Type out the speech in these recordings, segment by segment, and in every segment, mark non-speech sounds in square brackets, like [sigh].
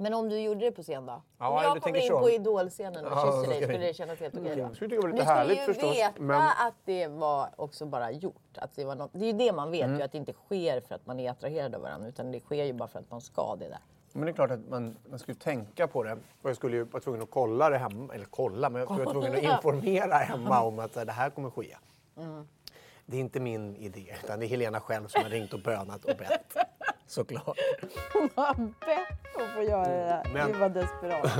Men om du gjorde det på scen då? Ja, om jag jag kommer in så. på Idol-scenen och Ja, kysser dig, skulle det kännas helt okej då? Skulle tycka det var lite Ni skulle härligt ju förstås. veta Men att det var också bara gjort. Att det, var något, det är ju det man vet Mm. ju, att det inte sker för att man är attraherad av varandra. Utan det sker ju bara för att man ska det där. Men det är klart att man, man skulle tänka på det. Och jag skulle ju vara tvungen att kolla det hemma. Eller kolla, men jag skulle vara tvungen att informera hemma [laughs] om att det här kommer ske. Det är inte min idé, utan det är Helena själv som har ringt och bönat och bett. Såklart. [laughs] Hon har bett att få göra det där. Men- Gud vad desperat.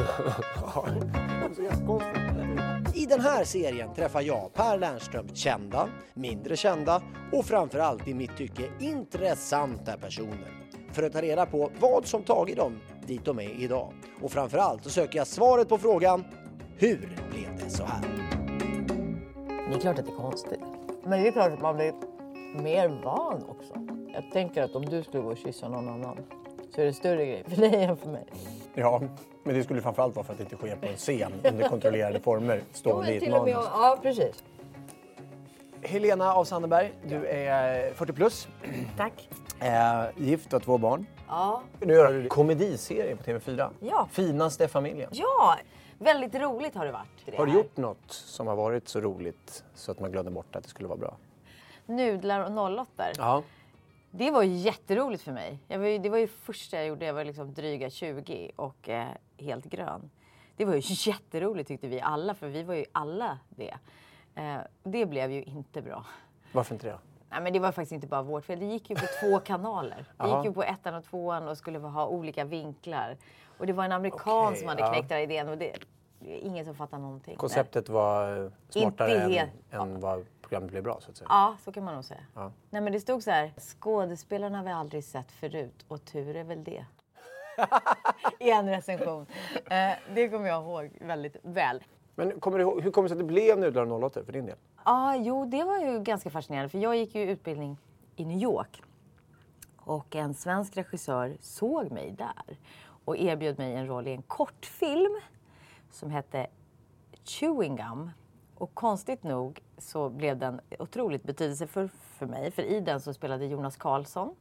[laughs] I den här serien träffar jag Per Lernström kända, mindre kända och framförallt i mitt tycke intressanta personer. För att ta reda på vad som tagit dem dit de är idag. Och framförallt så söker jag svaret på frågan Hur blev det så här? Det är klart att det är konstigt. Men det är klart att man blir mer van också. Jag tänker att om du skulle gå och kyssa någon annan så är det större grej för dig än för mig. Ja, men det skulle framförallt vara för att det inte sker på en scen under kontrollerade former, [laughs] stående i ett till och med, manus. ja, precis. Helena af Sandeberg, du är 40 plus, Tack. eh, gift och har två barn. Ja. Nu gör du komediserie på TV4. Ja. Finaste familjen. ja, väldigt roligt har det varit. det Har du gjort något som har varit så roligt så att man glömde bort att det skulle vara bra? Nudlar och 08 Ja. Det var jätteroligt för mig. Jag var det var ju första jag gjorde. Jag var liksom dryga 20 och eh, helt grön. Det var ju [laughs] jätteroligt tyckte vi alla, för vi var ju alla det. Eh, det blev ju inte bra. Varför inte det? Nej, men det var faktiskt inte bara vårt fel. Det gick ju på [laughs] två kanaler. Det gick ju på ettan och tvåan och skulle ha olika vinklar. Och det var en amerikan Okej, som hade ja. knäckt den här idén. Och det, det är ingen som fattar någonting. Konceptet var eh, smartare än, än vad programmet blev bra så att säga. Ja, så kan man nog säga. Ja. Nej, men det stod så här. Skådespelarna har vi aldrig sett förut och tur är väl det. [laughs] I en recension. Eh, det kommer jag ihåg väldigt väl. Men kommer du ihåg, hur kommer det sig att det blev Nudlar och 08 för din del? Ja, jo, det var ju ganska fascinerande. För jag gick ju utbildning i New York. Och en svensk regissör såg mig där och erbjöd mig en roll i en kortfilm som hette Chewing Gum. Och konstigt nog så blev den otroligt betydelsefull för mig. För i den så spelade Jonas Karlsson,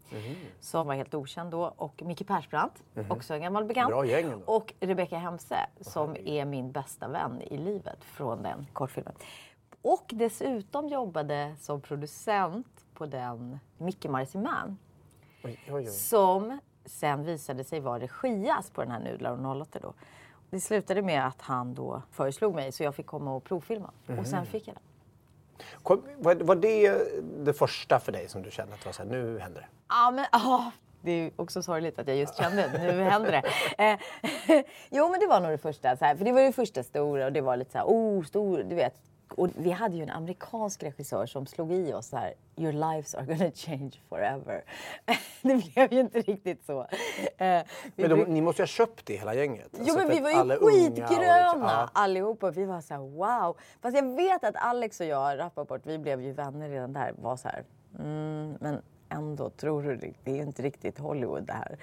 som var helt okänd då, och Micke Persbrandt, också en gammal bekant. Bra gäng. Och Rebecca Hemse, som är min bästa vän i livet från den kortfilmen. Och dessutom jobbade som producent på den Micke oj. Som sen visade sig vara regias på den här Nudlar och 08 då. Det slutade med att han då föreslog mig så jag fick komma och provfilma. Och sen fick jag den. Kom, var, var det det första för dig som du kände att det var så här, nu händer det? Ja, men ja. Det är också sorgligt att jag just kände nu händer det. [laughs] Eh, [laughs] jo, men det var nog det första. Så här, för det var det första stora och det var lite så här, oh, stor, du vet. Och vi hade ju en amerikansk regissör som slog i oss så här, your lives are gonna change forever. [laughs] det blev ju inte riktigt så. Eh, Men de, bruk- ni måste ju ha köpt det hela gänget? Jo Alltså, men vi var ju och skitgröna liksom- ja. allihopa. Vi var så här wow. Fast jag vet att Alex och jag, Rappaport, vi blev ju vänner redan där. Var så här, mm, men ändå, tror du det? Det är ju inte riktigt Hollywood det här.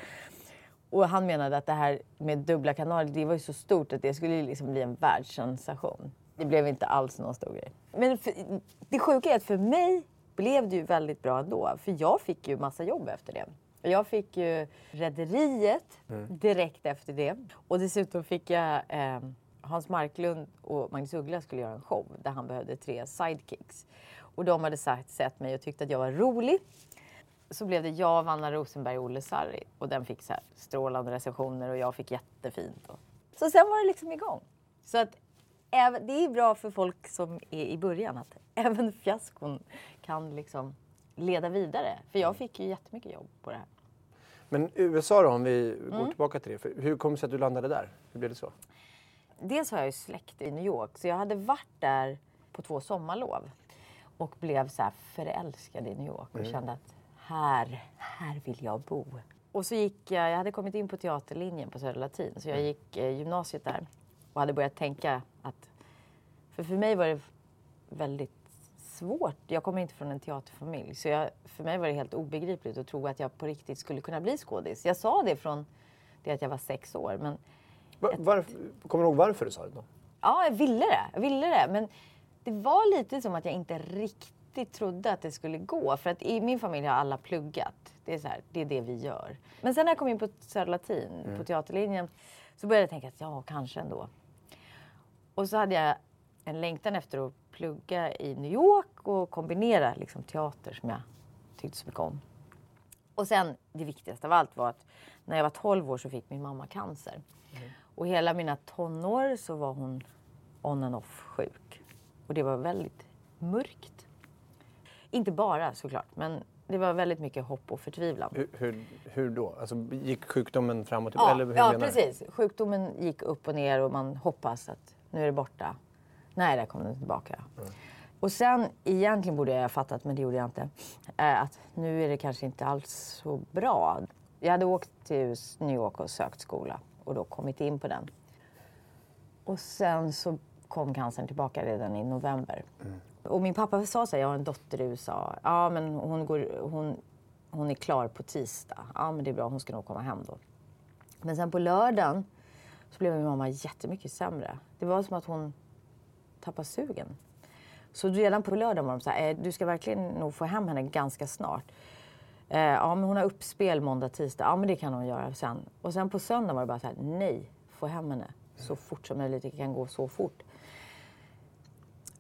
Och han menade att det här med dubbla kanaler, det var ju så stort att det skulle liksom bli en världssensation. Det blev inte alls någon stor grej. Men för, det sjuka är att för mig blev det ju väldigt bra ändå. För jag fick ju massa jobb efter det. Jag fick ju Rederiet direkt efter det. Och dessutom fick jag eh, Hans Marklund och Magnus Uggla skulle göra en show där han behövde tre sidekicks. Och de hade sagt, sett mig och tyckte att jag var rolig. Så blev det jag, Vanna Rosenberg och Olle Sarri. Och den fick så här strålande recensioner och jag fick jättefint. Och... Så sen var det liksom igång. Så att även, det är bra för folk som är i början att även fiaskon kan liksom leda vidare. För jag fick ju jättemycket jobb på det här. Men USA då, om vi Mm. går tillbaka till det. Hur kom det sig att du landade där? Hur blev det så? Dels har jag ju släkt i New York så jag hade varit där på två sommarlov och blev så förälskad i New York och kände att här, här vill jag bo. Och så gick jag, jag hade kommit in på teaterlinjen på Södra Latin så jag gick eh, gymnasiet där och hade börjat tänka för för mig var det väldigt svårt. Jag kommer inte från en teaterfamilj så jag, för mig var det helt obegripligt att tro att jag på riktigt skulle kunna bli skådis. Jag sa det från det att jag var sex år men Va- Varför, kommer du ihåg varför du sa det då? Ja, jag ville det. Jag ville det. Men det var lite som att jag inte riktigt trodde att det skulle gå. För att i min familj har alla pluggat. Det är, så här, det, är det vi gör. Men sen när jag kom in på Södra Latin, Mm. på teaterlinjen, så började jag tänka att ja, kanske ändå. Och så hade jag en längtan efter att plugga i New York och kombinera liksom, teater som jag tyckte så mycket om. Och sen det viktigaste av allt var att när jag var 12 år så fick min mamma cancer. Och hela mina tonår så var hon on and off sjuk. Och det var väldigt mörkt. Inte bara såklart, men det var väldigt mycket hopp och förtvivlan. Hur, hur, hur då? Alltså, gick sjukdomen fram och Ja, tillbaka? eller hur ja precis. Sjukdomen gick upp och ner och man hoppas att nu är det borta. Nej, där kom den tillbaka. Och sen, egentligen borde jag ha fattat, men det gjorde jag inte, eh, att nu är det kanske inte alls så bra. Jag hade åkt till New York och sökt skola och då kommit in på den. Och sen så kom cancern tillbaka redan i november. Och min pappa sa så här, jag har en dotter i USA. Ja, men hon, går, hon, hon är klar på tisdag. Ja, men det är bra, hon ska nog komma hem då. Men sen på lördagen så blev min mamma jättemycket sämre. Det var som att hon tappa sugen. Så redan på lördagen var de så här, eh, du ska verkligen nog få hem henne ganska snart. Eh, ja, men hon har uppspel måndag, tisdag. Ja, men det kan hon göra sen. Och sen på söndagen var det bara så här, nej, få hem henne så fort som möjligt. Det kan gå så fort.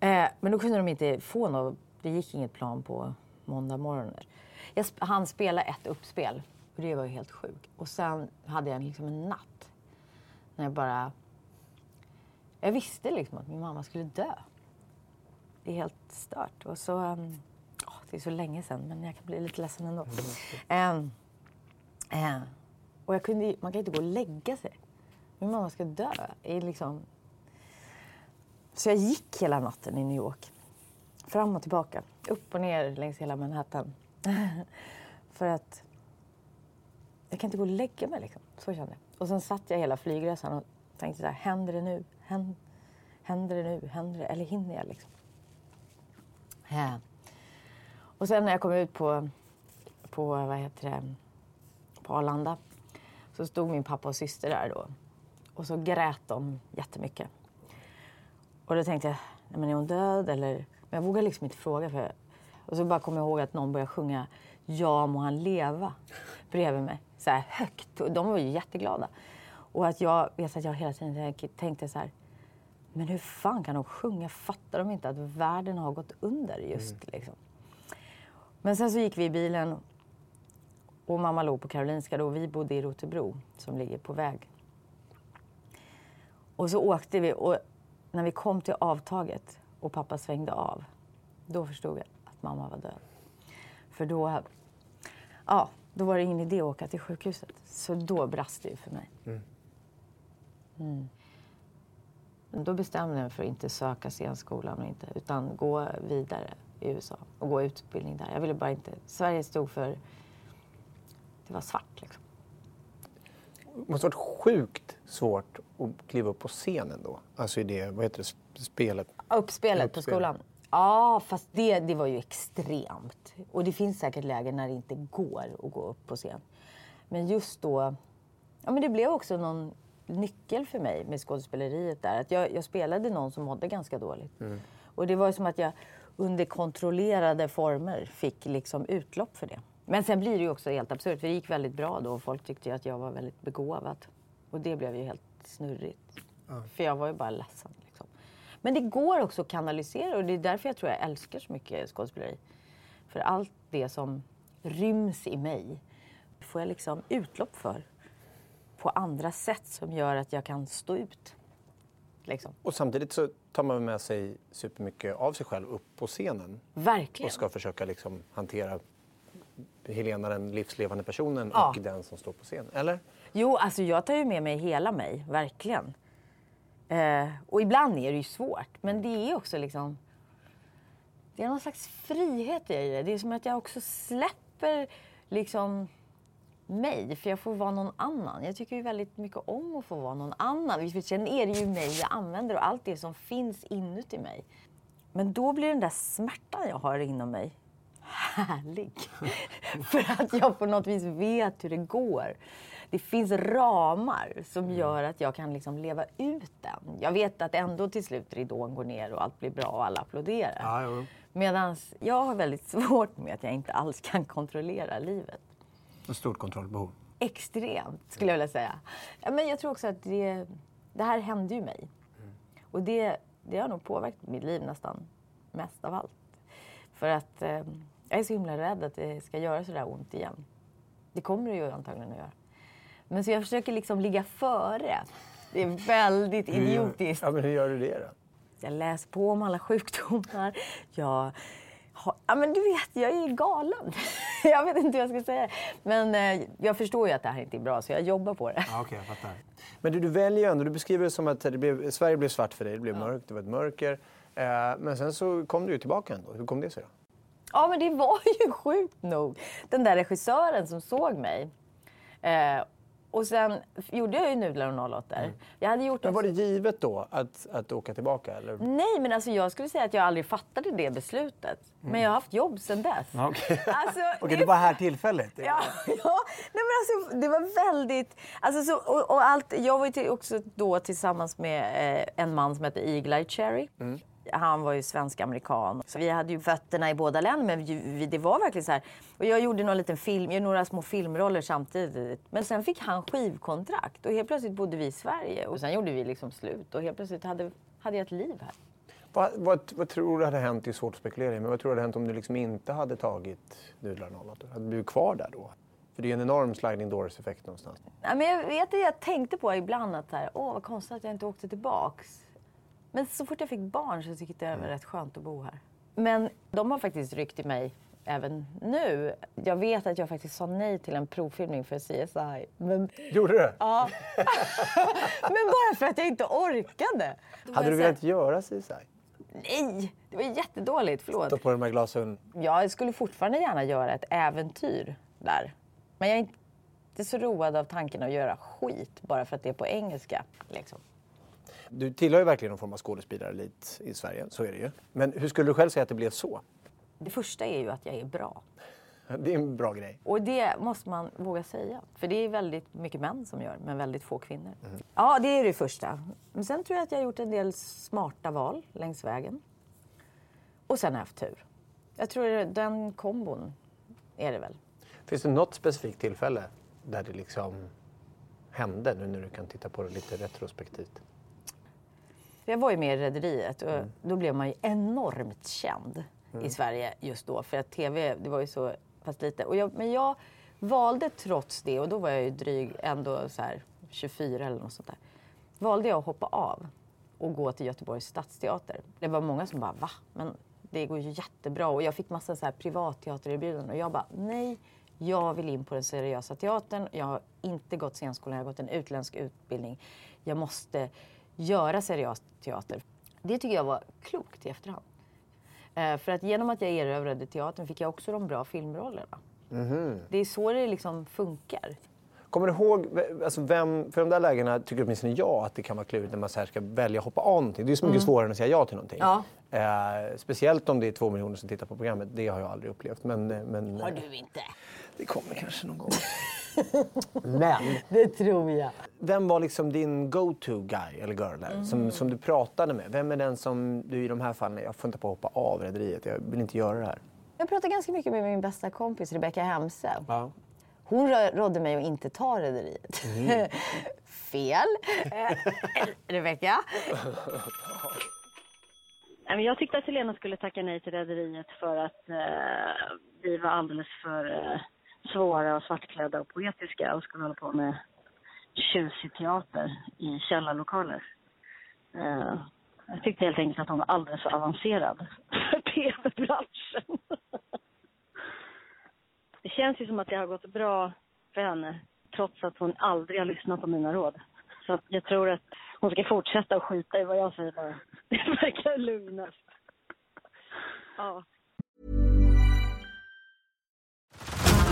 Eh, men då kunde de inte få något. Det gick inget plan på måndag morgon. Jag sp- han spelade ett uppspel och det var ju helt sjukt. Och sen hade jag liksom en natt när jag bara... Jag visste liksom att min mamma skulle dö. Det är helt stört. Och så... ehm, åh, det är så länge sedan, men jag kan bli lite ledsen ändå. Ehm, eh, och jag kunde, man kan inte gå och lägga sig. Min mamma ska dö. I liksom, så jag gick hela natten i New York. Fram och tillbaka. Upp och ner längs hela Manhattan. [laughs] För att jag kan inte gå och lägga mig. Liksom. Så kände jag. Och sen satt jag hela flygresan och tänkte så här, händer det nu? Händer, det nu? Händer det? Eller hinner jag liksom? Ja. Och sen när jag kom ut på, på, vad heter det, på Arlanda så stod min pappa och syster där då. Och så grät de jättemycket. Och då tänkte jag, nej men är hon död eller? Men jag vågade liksom inte fråga. För Och så bara kom jag ihåg att någon började sjunga Ja må han leva bredvid mig. Så här högt. Och de var ju jätteglada. Och att jag vet att jag hela tiden tänkte så här. Men hur fan kan de sjunga? Fattar de inte att världen har gått under just liksom? Men sen så gick vi i bilen och mamma låg på Karolinska då. Vi bodde i Rotebro som ligger på väg. Och så åkte vi och när vi kom till avtaget och pappa svängde av, då förstod jag att mamma var död. För då, ja, då var det ingen idé att åka till sjukhuset. Så då brast det ju för mig. Mm. Men Då bestämde jag mig för att inte söka scenskolan och inte, utan gå vidare i USA och gå utbildning där. Jag ville bara inte... Sverige stod för... Det var svart liksom. Det måste ha varit sjukt svårt att kliva upp på scenen då. Alltså i det, vad heter det, sp- spelet? Uppspelet på skolan? Ja, fast det, det var ju extremt. Och det finns säkert lägen när det inte går att gå upp på scen. Men just då... Ja, men det blev också någon nyckel för mig med skådespeleriet där. Att jag, jag spelade någon som mådde ganska dåligt. Och det var som att jag under kontrollerade former fick liksom utlopp för det. Men sen blir det ju också helt absurt, för det gick väldigt bra då och folk tyckte ju att jag var väldigt begåvad. Och det blev ju helt snurrigt. För jag var ju bara ledsen. Liksom. Men det går också att kanalisera och det är därför jag tror jag älskar så mycket skådespeleri. För allt det som ryms i mig får jag liksom utlopp för på andra sätt som gör att jag kan stå ut. Liksom. Och samtidigt så tar man med sig supermycket av sig själv upp på scenen Verkligen. och ska försöka liksom hantera Helena, den livslevande personen Ja. och den som står på scen. Eller? Jo, alltså jag tar ju med mig hela mig, verkligen. Eh, och ibland är det ju svårt, men det är också liksom... Det är någon slags frihet i det. Det är som att jag också släpper liksom mig, för jag får vara någon annan. Jag tycker ju väldigt mycket om att få vara någon annan. För Sen är det ju mig jag använder och allt det som finns inuti mig. Men då blir den där smärtan jag har inom mig härlig. [laughs] För att jag på något vis vet hur det går. det finns ramar som gör att jag kan liksom leva ut den. Jag vet att ändå till slut ridån går ner och allt blir bra och alla applåderar. Ja. Medan jag har väldigt svårt med att jag inte alls kan kontrollera livet. Ett stort kontrollbehov. Extremt, skulle jag vilja säga. Men jag tror också att det, det här hände ju mig. Och det, det har nog påverkat mitt liv nästan mest av allt. För att eh, jag är så himla rädd att det ska göra så där ont igen. Det kommer det ju antagligen att göra. Men så jag försöker liksom ligga före. Det är väldigt idiotiskt. Ja, men hur gör du det då? Jag läser på om alla sjukdomar. Jag ja, men du vet, jag är galen. [laughs] jag vet inte hur jag ska säga. Men eh, jag förstår ju att det här inte är bra, så jag jobbar på det. Ja, okej, jag fattar. Men du, du väljer ändå, du beskriver det som att det blev, Sverige blev svart för dig, det blev mörkt, det var ett mörker. Eh, men sen så kom du ju tillbaka ändå. Hur kom det sig då? Ja, men det var ju [laughs] sjukt nog den där regissören som såg mig. Eh, och sen gjorde jag ju Nudlar och 08. Jag hade gjort Men en var det givet då att, att åka tillbaka? Eller? Nej, men alltså jag skulle säga att jag aldrig fattade det beslutet. Men jag har haft jobb sedan dess. Ja, Okej, [laughs] Alltså, [laughs] Okej, det var här tillfälligt? Ja, [laughs] ja. Nej, men alltså, det var väldigt... Alltså, så, och, och allt, jag var ju också då tillsammans med eh, en man som hette Eagle Eye Cherry. Han var ju svensk-amerikan. Så vi hade ju fötterna i båda länder. Men vi, det var verkligen så här. Och jag gjorde någon liten film, jag några små filmroller samtidigt. Men sen fick han skivkontrakt och helt plötsligt bodde vi i Sverige. Och sen gjorde vi liksom slut och helt plötsligt hade, hade jag ett liv här. Vad, vad, vad tror du hade hänt? Det är svårt att spekulera men vad tror du hade hänt om du liksom inte hade tagit Nudlar 08? Hade du blivit kvar där då? För det är en enorm sliding doors-effekt någonstans. Nej, men jag vet att jag tänkte på ibland att så här, åh vad konstigt att jag inte åkte tillbaks. Men så fort jag fick barn så tyckte jag det var rätt skönt att bo här. Men de har faktiskt ryckt i mig även nu. Jag vet att jag faktiskt sa nej till en provfilmning för CSI. Men, Gjorde du? ja. [laughs] men bara för att jag inte orkade. Hade du velat göra CSI? Nej, det var jättedåligt. Förlåt. Ta på dig de här glasögonen. Jag skulle fortfarande gärna göra ett äventyr där. Men jag är inte så road av tanken att göra skit bara för att det är på engelska. Liksom. Du tillhör ju verkligen någon form av skådespelarelit i Sverige, så är det ju. Men hur skulle du själv säga att det blev så? Det första är ju att jag är bra. Det är en bra grej. Och det måste man våga säga. För det är väldigt mycket män som gör, men väldigt få kvinnor. Ja, det är det första. Men sen tror jag att jag har gjort en del smarta val längs vägen. Och sen har jag haft tur. Jag tror den kombon är det väl. Finns det något specifikt tillfälle där det liksom hände nu när du kan titta på det lite retrospektivt? Jag var ju med i Rederiet och då blev man ju enormt känd i Sverige just då. För att TV, det var ju så pass lite. Och jag, men jag valde trots det, och då var jag ju dryg ändå så här 24 eller något sånt där. Valde jag att hoppa av och gå till Göteborgs stadsteater. Det var många som bara va? Men det går ju jättebra. Och jag fick massa så här privatteatererbjudanden och jag bara nej. Jag vill in på den seriösa teatern. Jag har inte gått scenskolan, jag har gått en utländsk utbildning. Jag måste göra seriös teater. Det tycker jag var klokt i efterhand. Eh, för att genom att jag erövrade teatern fick jag också de bra filmrollerna. Det är så det liksom funkar. Kommer du ihåg, alltså vem, för de där lägena tycker åtminstone jag att det kan vara klurigt när man så ska välja att hoppa av någonting. Det är så mycket svårare än att säga ja till någonting. Ja. Eh, speciellt om det är två miljoner som tittar på programmet. Det har jag aldrig upplevt. Men, eh, men Har eh, du inte? det kommer kanske någon gång. [laughs] [laughs] men Det tror jag. vem var liksom din go-to guy eller girl där, Mm. som, som du pratade med? Vem är den som du i de här fallen, jag funderar på att hoppa av Rederiet, jag vill inte göra det här. Jag pratar ganska mycket med min bästa kompis Rebecca Hemse. Ja. Hon rådde mig att inte ta Rederiet. [laughs] Fel. Eh, Rebecca? [laughs] Nej, men Jag tyckte att Helena skulle tacka nej till Rederiet för att eh, vi var alldeles för eh, svåra och svartklädda och poetiska och skulle hålla på med tjusig teater i källarlokaler. Uh, jag tyckte helt enkelt att hon var alldeles för avancerad för tv-branschen. [laughs] Det känns ju som att det har gått bra för henne trots att hon aldrig har lyssnat på mina råd. Så jag tror att hon ska fortsätta att skita i vad jag säger bara. [laughs] Det verkar lugnast. Ja.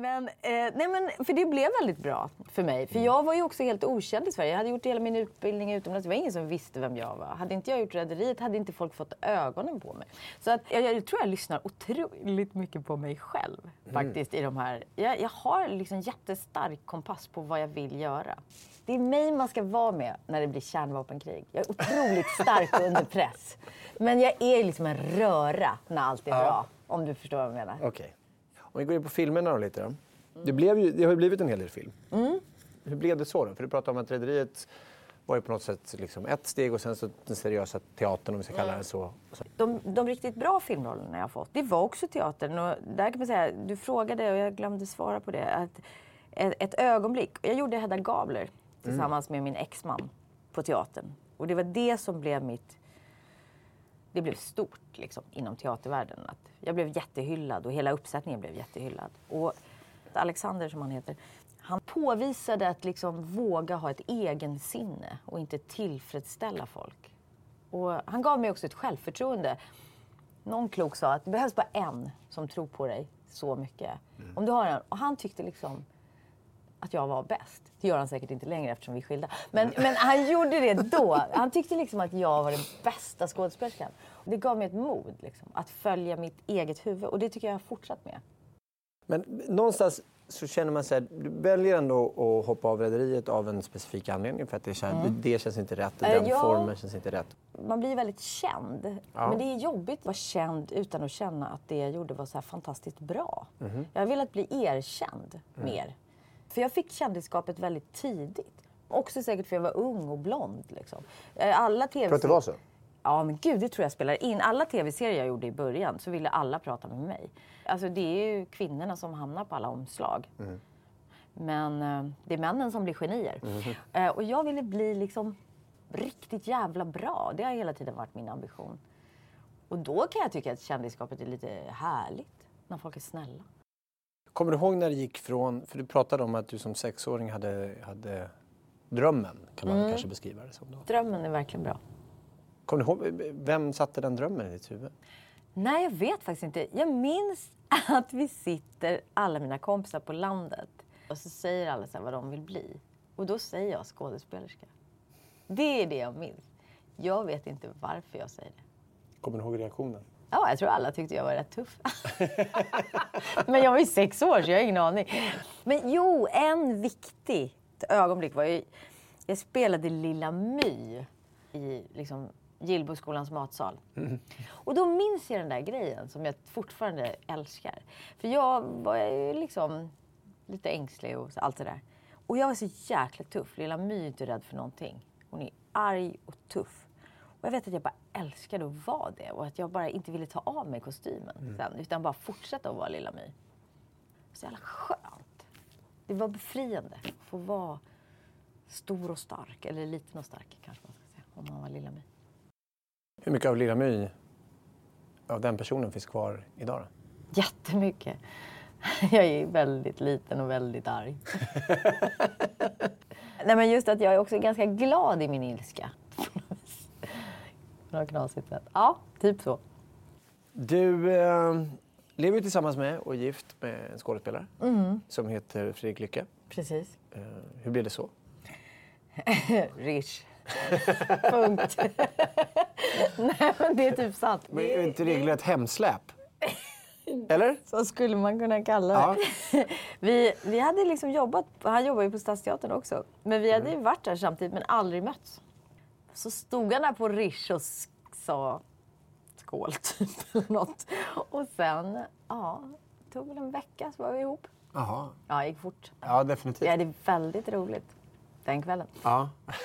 Men, eh, nej men, för det blev väldigt bra för mig. För jag var ju också helt okänd i Sverige. Jag hade gjort hela min utbildning utomlands. Det var ingen som visste vem jag var. Hade inte jag gjort Rederiet hade inte folk fått ögonen på mig. Så att, jag, jag tror jag lyssnar otroligt mycket på mig själv faktiskt i de här. Jag, jag har liksom jättestark kompass på vad jag vill göra. Det är mig man ska vara med när det blir kärnvapenkrig. Jag är otroligt stark [laughs] under press. Men jag är liksom en röra när allt är bra. Om du förstår vad jag menar. Okej. Om vi går in på filmerna då lite. Det, blev ju, det har ju blivit en hel del film. Hur blev det så då? För du pratade om att Rederiet var ju på något sätt liksom ett steg och sen så den seriösa teatern om vi ska kalla det så. så. de, de riktigt bra filmrollerna jag har fått, det var också teatern. Och där kan man säga, du frågade och jag glömde svara på det. Att ett, ett ögonblick. Jag gjorde Hedda Gabler tillsammans med min exman på teatern. Och det var det som blev mitt... Det blev stort liksom, inom teatervärlden. Att jag blev jättehyllad och hela uppsättningen blev jättehyllad. Och Alexander, som han heter, han påvisade att liksom våga ha ett egensinne och inte tillfredsställa folk. Och han gav mig också ett självförtroende. Någon klok sa att det behövs bara en som tror på dig så mycket. Om du har en. Och han tyckte liksom att jag var bäst. Det gör han säkert inte längre eftersom vi är skilda. Men, men han [laughs] gjorde det då. Han tyckte liksom att jag var den bästa skådespelerskan. Det gav mig ett mod liksom, att följa mitt eget huvud. Och det tycker jag har fortsatt med. Men någonstans så känner man sig, du väljer ändå att hoppa av Rederiet av en specifik anledning för att det, känns, det känns inte rätt, Eh, den ja. formen känns inte rätt. Man blir väldigt känd. Men det är jobbigt att vara känd utan att känna att det jag gjorde var så fantastiskt bra. Jag har velat bli erkänd mer. För jag fick kändisskapet väldigt tidigt. Också säkert för jag var ung och blond. Liksom. Eh, Alla TV Tror du att det var så? Ja, men gud, det tror jag spelar in. Alla tv-serier jag gjorde i början så ville alla prata med mig. Alltså det är ju kvinnorna som hamnar på alla omslag. Men eh, det är männen som blir genier. Eh, och jag ville bli liksom riktigt jävla bra. Det har hela tiden varit min ambition. Och då kan jag tycka att kändisskapet är lite härligt. När folk är snälla. Kommer du ihåg när det gick från, för du pratade om att du som sexåring hade, hade drömmen, kan man kanske beskriva det som då. Drömmen är verkligen bra. Kommer du ihåg, vem satte den drömmen i ditt huvud? Nej, jag vet faktiskt inte. Jag minns [laughs] att vi sitter, alla mina kompisar på landet. Och så säger alla så vad de vill bli. Och då säger jag skådespelerska. Det är det jag minns. Jag vet inte varför jag säger det. Kommer du ihåg reaktionen? Ja, jag tror alla tyckte jag var rätt tuff. [laughs] Men jag var ju sex år så jag har ingen aning. Men jo, en viktig ögonblick var ju... Jag spelade Lilla My i liksom, Gillboskolans matsal. Och då minns jag den där grejen som jag fortfarande älskar. För jag var ju liksom lite ängslig och allt det där. Och jag var så jäkla tuff. Lilla My är inte rädd för någonting. Hon är arg och tuff. Och jag vet att jag bara älskade att vara det och att jag bara inte ville ta av mig kostymen sen. Utan bara fortsätta att vara Lilla My. Så jävla skönt. Det var befriande att få vara stor och stark. Eller liten och stark kanske man ska säga. Om man var Lilla My. Hur mycket av Lilla My, av den personen, finns kvar idag då? Jättemycket. [laughs] Jag är väldigt liten och väldigt arg. [laughs] Nej, men just att jag är också ganska glad i min ilska. Något knasigt sätt. Ja, typ så. Du, eh, lever tillsammans med och är gift med en skådespelare Mm. som heter Fredrik Lycke. Precis. Eh, hur blev det så? [laughs] Rish. Punkt. [laughs] Nej, men det är typ sant. Men är inte regelrätt hemsläp? [laughs] Eller? Så skulle man kunna kalla Ja. det. Vi, vi hade liksom jobbat, han jobbar ju på Stadsteatern också. Men vi hade ju varit där samtidigt men aldrig mötts. Så stod han där på Rish och sa skål [laughs] typ eller något. Och sen, ja, det tog väl en vecka så var vi ihop. Jaha. Ja, det gick fort. Ja, definitivt. hade väldigt roligt den kvällen. Ja. [laughs]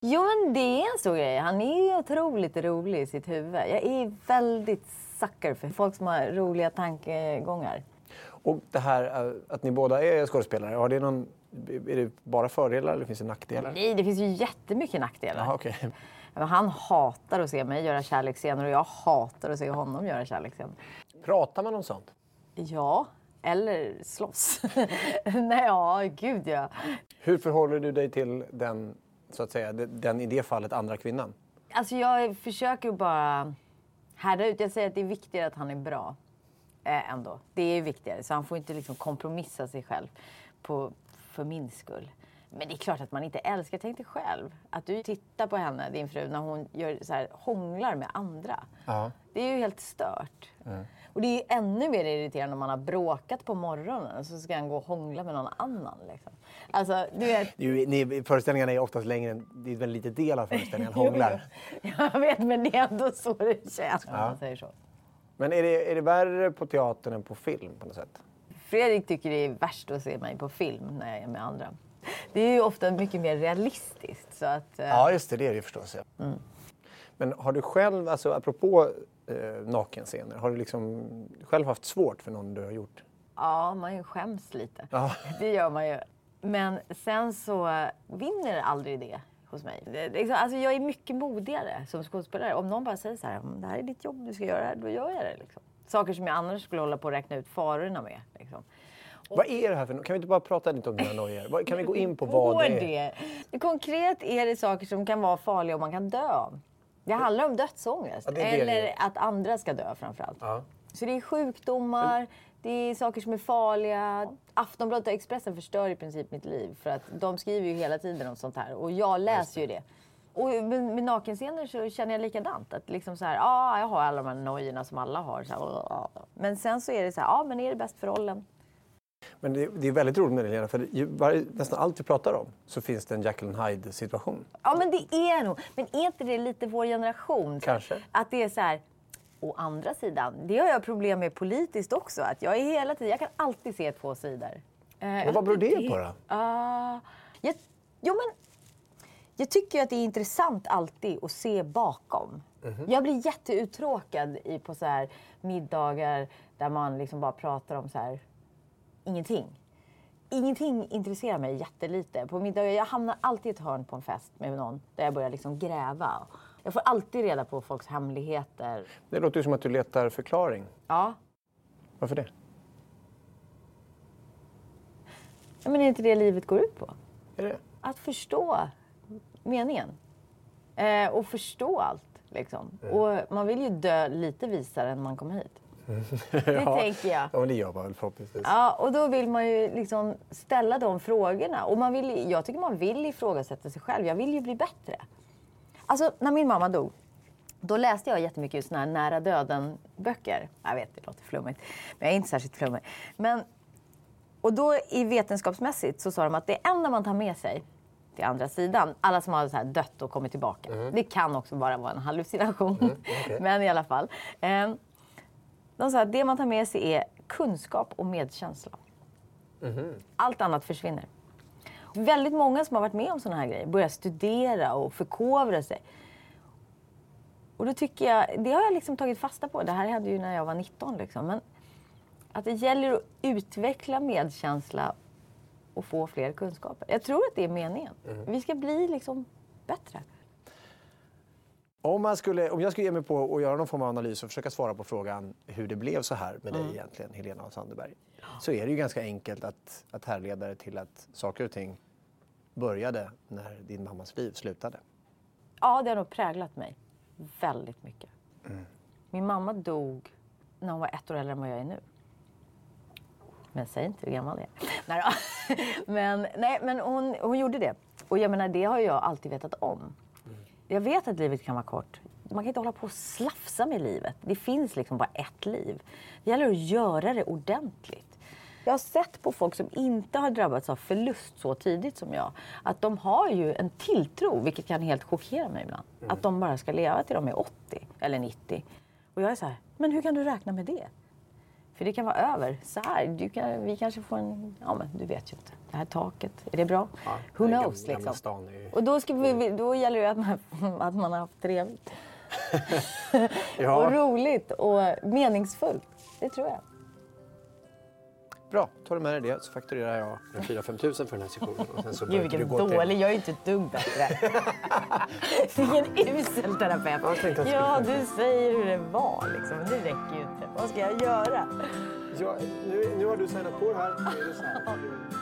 Jo, men det är en stor grej. Han är otroligt rolig i sitt huvud. Jag är väldigt sucker för folk som har roliga tankegångar. Och det här eh, att ni båda är skådespelare, har det någon, är det bara fördelar eller finns det nackdelar? Nej, det finns ju jättemycket nackdelar. Okej. [laughs] Men Han hatar att se mig göra kärleksscener och jag hatar att se honom göra kärleksscener. Pratar man om sånt? Ja, eller slåss. [laughs] Nej, ja, gud ja. Hur förhåller du dig till den, så att säga, den i det fallet andra kvinnan? Alltså jag försöker bara härda ut. Jag säger att det är viktigare att han är bra. Eh, ändå. Det är viktigare. Så han får inte liksom kompromissa sig själv på, för min skull. Men det är klart att man inte älskar. Tänk dig själv att du tittar på henne, din fru, när hon gör så här, hånglar med andra. Ja. Det är ju helt stört. Och det är ju ännu mer irriterande om man har bråkat på morgonen så ska han gå och hångla med någon annan. Liksom. Alltså, du vet, ju, ni, föreställningarna är oftast längre än, det är en liten del av föreställningen, [laughs] hånglar. jag vet, men det är ändå så det känns man säger så. Men är det, är det värre på teatern än på film på något sätt? Fredrik tycker det är värst att se mig på film när jag är med andra. Det är ju ofta mycket mer realistiskt. Så att, eh, Ja, just det, det är det ju förstås. Ja. Men har du själv, alltså apropå eh, nakenscener, har du liksom själv haft svårt för någon du har gjort? ja, man skäms lite. Ja. [laughs] Det gör man ju. Men sen så vinner aldrig det hos mig. Det, det, är liksom- alltså jag är mycket modigare som skådespelare. Om någon bara säger så här, "Mm, det här är ditt jobb, du ska göra det här, då gör jag det. Liksom. Saker som jag annars skulle hålla på att räkna ut farorna med. Liksom. Vad är det här för Kan vi inte bara prata lite om dina nojor? Kan vi gå in på vad det är? det? Konkret är det saker som kan vara farliga och man kan dö av. Det handlar om dödsångest. Ja, eller att andra ska dö framförallt. Ja. Så det är sjukdomar, det är saker som är farliga. Aftonbladet och Expressen förstör i princip mitt liv. För att de skriver ju hela tiden om sånt här. Och jag läser ju det. Och med, med nakenscener så känner jag likadant. Att liksom så här, ja, jag har alla de här nojorna som alla har. Så här, men sen så är det så här, ja, men är det bäst för rollen? Men det, det är väldigt roligt med det, Lena, för varje, nästan allt vi pratar om så finns det en and Hyde-situation. Ja, men det är nog. Men är inte det lite vår generation? Kanske. Att det är så här... Å andra sidan, det har jag problem med politiskt också. Att jag är hela tiden, jag kan alltid se två sidor. Eh, Och vad beror det på då? Uh, jag, jo, men jag tycker att det är intressant alltid att se bakom. Mhm. Jag blir jätteuttråkad i, på så här middagar där man liksom bara pratar om så här, ingenting. Ingenting intresserar mig jättelite. På middagar, jag hamnar alltid i ett hörn på en fest med någon där jag börjar liksom gräva. Jag får alltid reda på folks hemligheter. Det låter ju som att du letar förklaring. Ja, Varför det? Ja, men är inte det livet går ut på? Är det? Att förstå meningen. Eh, och förstå allt. Liksom. Och man vill ju dö lite visare än man kom hit. Det [laughs] tänker jag. Ja, det gör man väl förhoppningsvis. Ja, och då vill man ju liksom ställa de frågorna. Och man vill, jag tycker man vill ifrågasätta sig själv. Jag vill ju bli bättre. Alltså, när min mamma dog, då läste jag jättemycket såna här nära döden-böcker. Jag vet, det låter flummigt. Men jag är inte särskilt flummig. Men, och då i vetenskapsmässigt så sa de att det enda man tar med sig till andra sidan, alla som har så här dött och kommit tillbaka. Det kan också bara vara en hallucination. [laughs] Men i alla fall. Eh, de sa att det man tar med sig är kunskap och medkänsla. Allt annat försvinner. Väldigt många som har varit med om sådana här grejer börjar studera och förkovra sig. Och då tycker jag, det har jag liksom tagit fasta på. Det här hände ju när jag var 19. Liksom. Men att det gäller att utveckla medkänsla och få fler kunskaper. Jag tror att det är meningen. Vi ska bli liksom bättre. Om, man skulle, om jag skulle ge mig på att göra någon form av analys och försöka svara på frågan hur det blev så här med dig egentligen, Helena Sandberg. Så är det ju ganska enkelt att, att härleda det till att saker och ting började när din mammas liv slutade. Ja, det har nog präglat mig väldigt mycket. Min mamma dog när hon var ett år äldre än vad jag är nu. Men säg inte hur gammal jag är. Nej, [laughs] men, nej, men hon, hon gjorde det. Och jag menar, det har jag alltid vetat om. Jag vet att livet kan vara kort. Man kan inte hålla på och slafsa med livet. Det finns liksom bara ett liv. Det gäller att göra det ordentligt. Jag har sett på folk som inte har drabbats av förlust så tidigt som jag. Att de har ju en tilltro, vilket kan helt chockera mig ibland. Att de bara ska leva till de är 80 eller 90. Och jag är så här, men hur kan du räkna med det? För det kan vara över. Så här, du kan, vi kanske får en... Ja, men du vet ju inte. Det här taket, är det bra? Ja, Who det knows? Liksom. stan är Och då, ska vi, då gäller det att man, att man har haft trevligt. [laughs] Ja. Och roligt och meningsfullt. Det tror jag. Bra, tar du med dig det så fakturerar jag 4-5 tusen för den här sessionen. Och sen så Gud vilken du gå till- dålig, jag är inte ett dugg bättre. [laughs] vilken usel terapeut. Ja, du säger hur det var liksom. Det räcker ju inte. Vad ska jag göra? Ja, nu, nu har du signat på det här. Nu är det så här. [laughs]